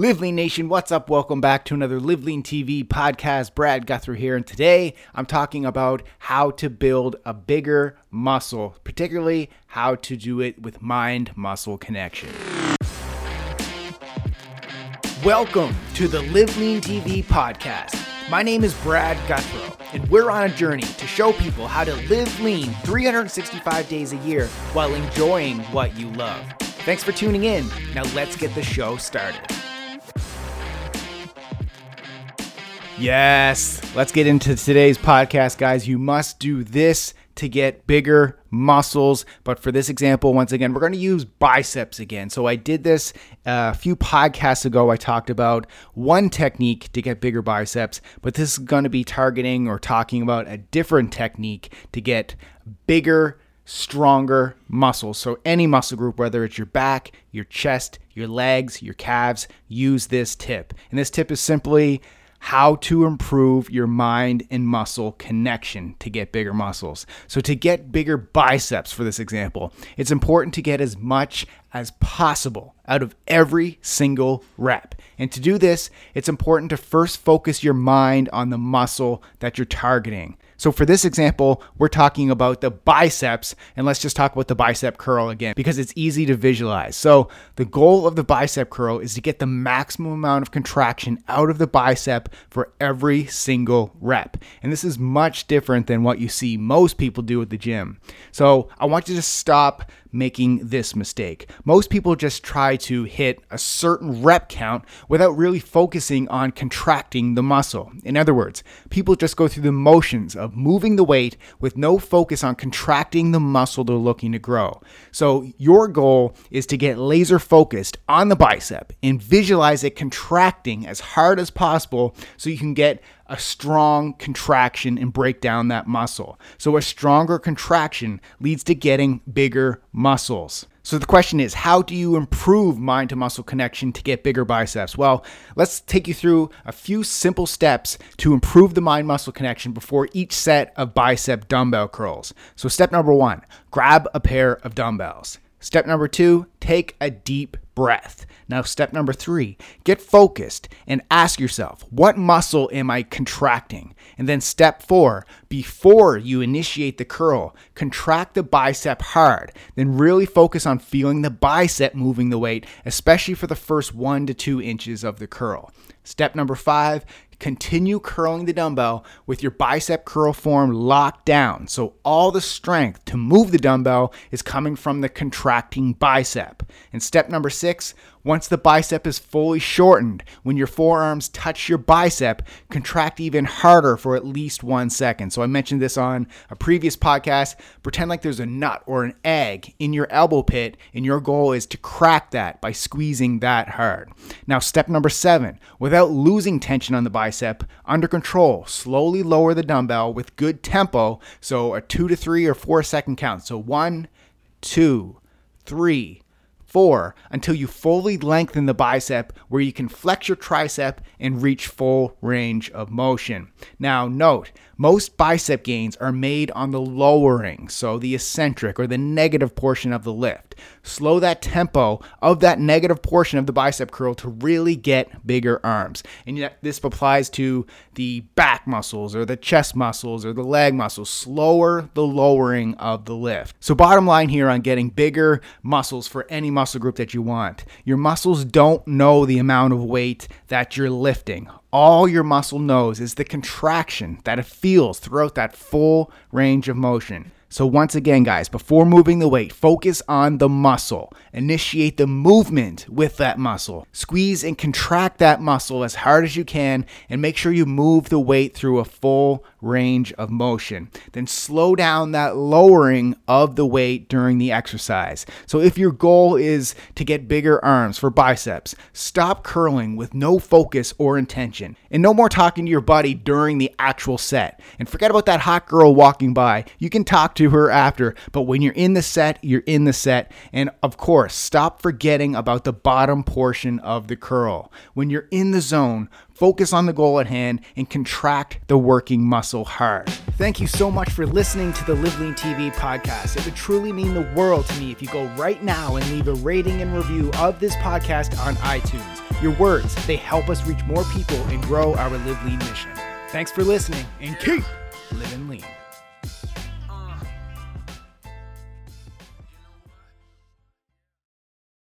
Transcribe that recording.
Live Lean Nation, what's up? Welcome back to another Live Lean TV podcast. Brad Gouthro here, and today I'm talking about how to build a bigger muscle, particularly how to do it with mind muscle connection. Welcome to the Live Lean TV podcast. My name is Brad Gouthro, and we're on a journey to show people how to live lean 365 days a year while enjoying what you love. Thanks for tuning in. Now let's get the show started. Yes, let's get into today's podcast, guys. You must do this to get bigger muscles. But for this example, once again, we're going to use biceps again. So I did this uh, a few podcasts ago. I talked about one technique to get bigger biceps, but this is going to be targeting or talking about a different technique to get bigger stronger muscles. So, any muscle group, whether it's your back, your chest, your legs, your calves, use this tip. And this tip is simply how to improve your mind and muscle connection to get bigger muscles. So, to get bigger biceps, for this example, it's important to get as much as possible out of every single rep. And to do this, it's important to first focus your mind on the muscle that you're targeting. So for this example, we're talking about the biceps, and let's just talk about the bicep curl again because it's easy to visualize. So the goal of the bicep curl is to get the maximum amount of contraction out of the bicep for every single rep. And this is much different than what you see most people do at the gym. So I want you to stop making this mistake. Most people just try to hit a certain rep count without really focusing on contracting the muscle. In other words, people just go through the motions of moving the weight with no focus on contracting the muscle they're looking to grow. So, your goal is to get laser focused on the bicep and visualize it contracting as hard as possible so you can get a strong contraction and break down that muscle. So, a stronger contraction leads to getting bigger muscles. So, the question is how do you improve mind to muscle connection to get bigger biceps? Well, let's take you through a few simple steps to improve the mind muscle connection before each set of bicep dumbbell curls. So, step number one grab a pair of dumbbells. Step number two, take a deep breath. Now, step number three, get focused and ask yourself, what muscle am I contracting? And then step four, before you initiate the curl, contract the bicep hard. Then really focus on feeling the bicep moving the weight, especially for the first one to two inches of the curl. Step number five, continue curling the dumbbell with your bicep curl form locked down. So all the strength to move the dumbbell is coming from the contracting bicep. And step number six, once the bicep is fully shortened, when your forearms touch your bicep, contract even harder for at least one second. So I mentioned this on a previous podcast. Pretend like there's a nut or an egg in your elbow pit, and your goal is to crack that by squeezing that hard. Now, step number seven, without losing tension on the bicep, under control, slowly lower the dumbbell with good tempo. So a two to three or four second count. So one, two, three four until you fully lengthen the bicep where you can flex your tricep and reach full range of motion. Now, note, most bicep gains are made on the lowering, so the eccentric or the negative portion of the lift. Slow that tempo of that negative portion of the bicep curl to really get bigger arms. And yet, this applies to the back muscles or the chest muscles or the leg muscles. Slower the lowering of the lift. So, bottom line here on getting bigger muscles for any muscle group that you want, your muscles don't know the amount of weight that you're lifting all your muscle knows is the contraction that it feels throughout that full range of motion. So, once again, guys, before moving the weight, focus on the muscle. Initiate the movement with that muscle. Squeeze and contract that muscle as hard as you can and make sure you move the weight through a full range of motion. Then slow down that lowering of the weight during the exercise. So, if your goal is to get bigger arms for biceps, stop curling with no focus or intention. And no more talking to your buddy during the actual set. And forget about that hot girl walking by. You can talk to her after, but when you're in the set, you're in the set. And of course, stop forgetting about the bottom portion of the curl. When you're in the zone, focus on the goal at hand, and contract the working muscle hard. Thank you so much for listening to the Live Lean TV podcast. It would truly mean the world to me if you go right now and leave a rating and review of this podcast on iTunes. Your words, they help us reach more people and grow our Live Lean mission. Thanks for listening and keep living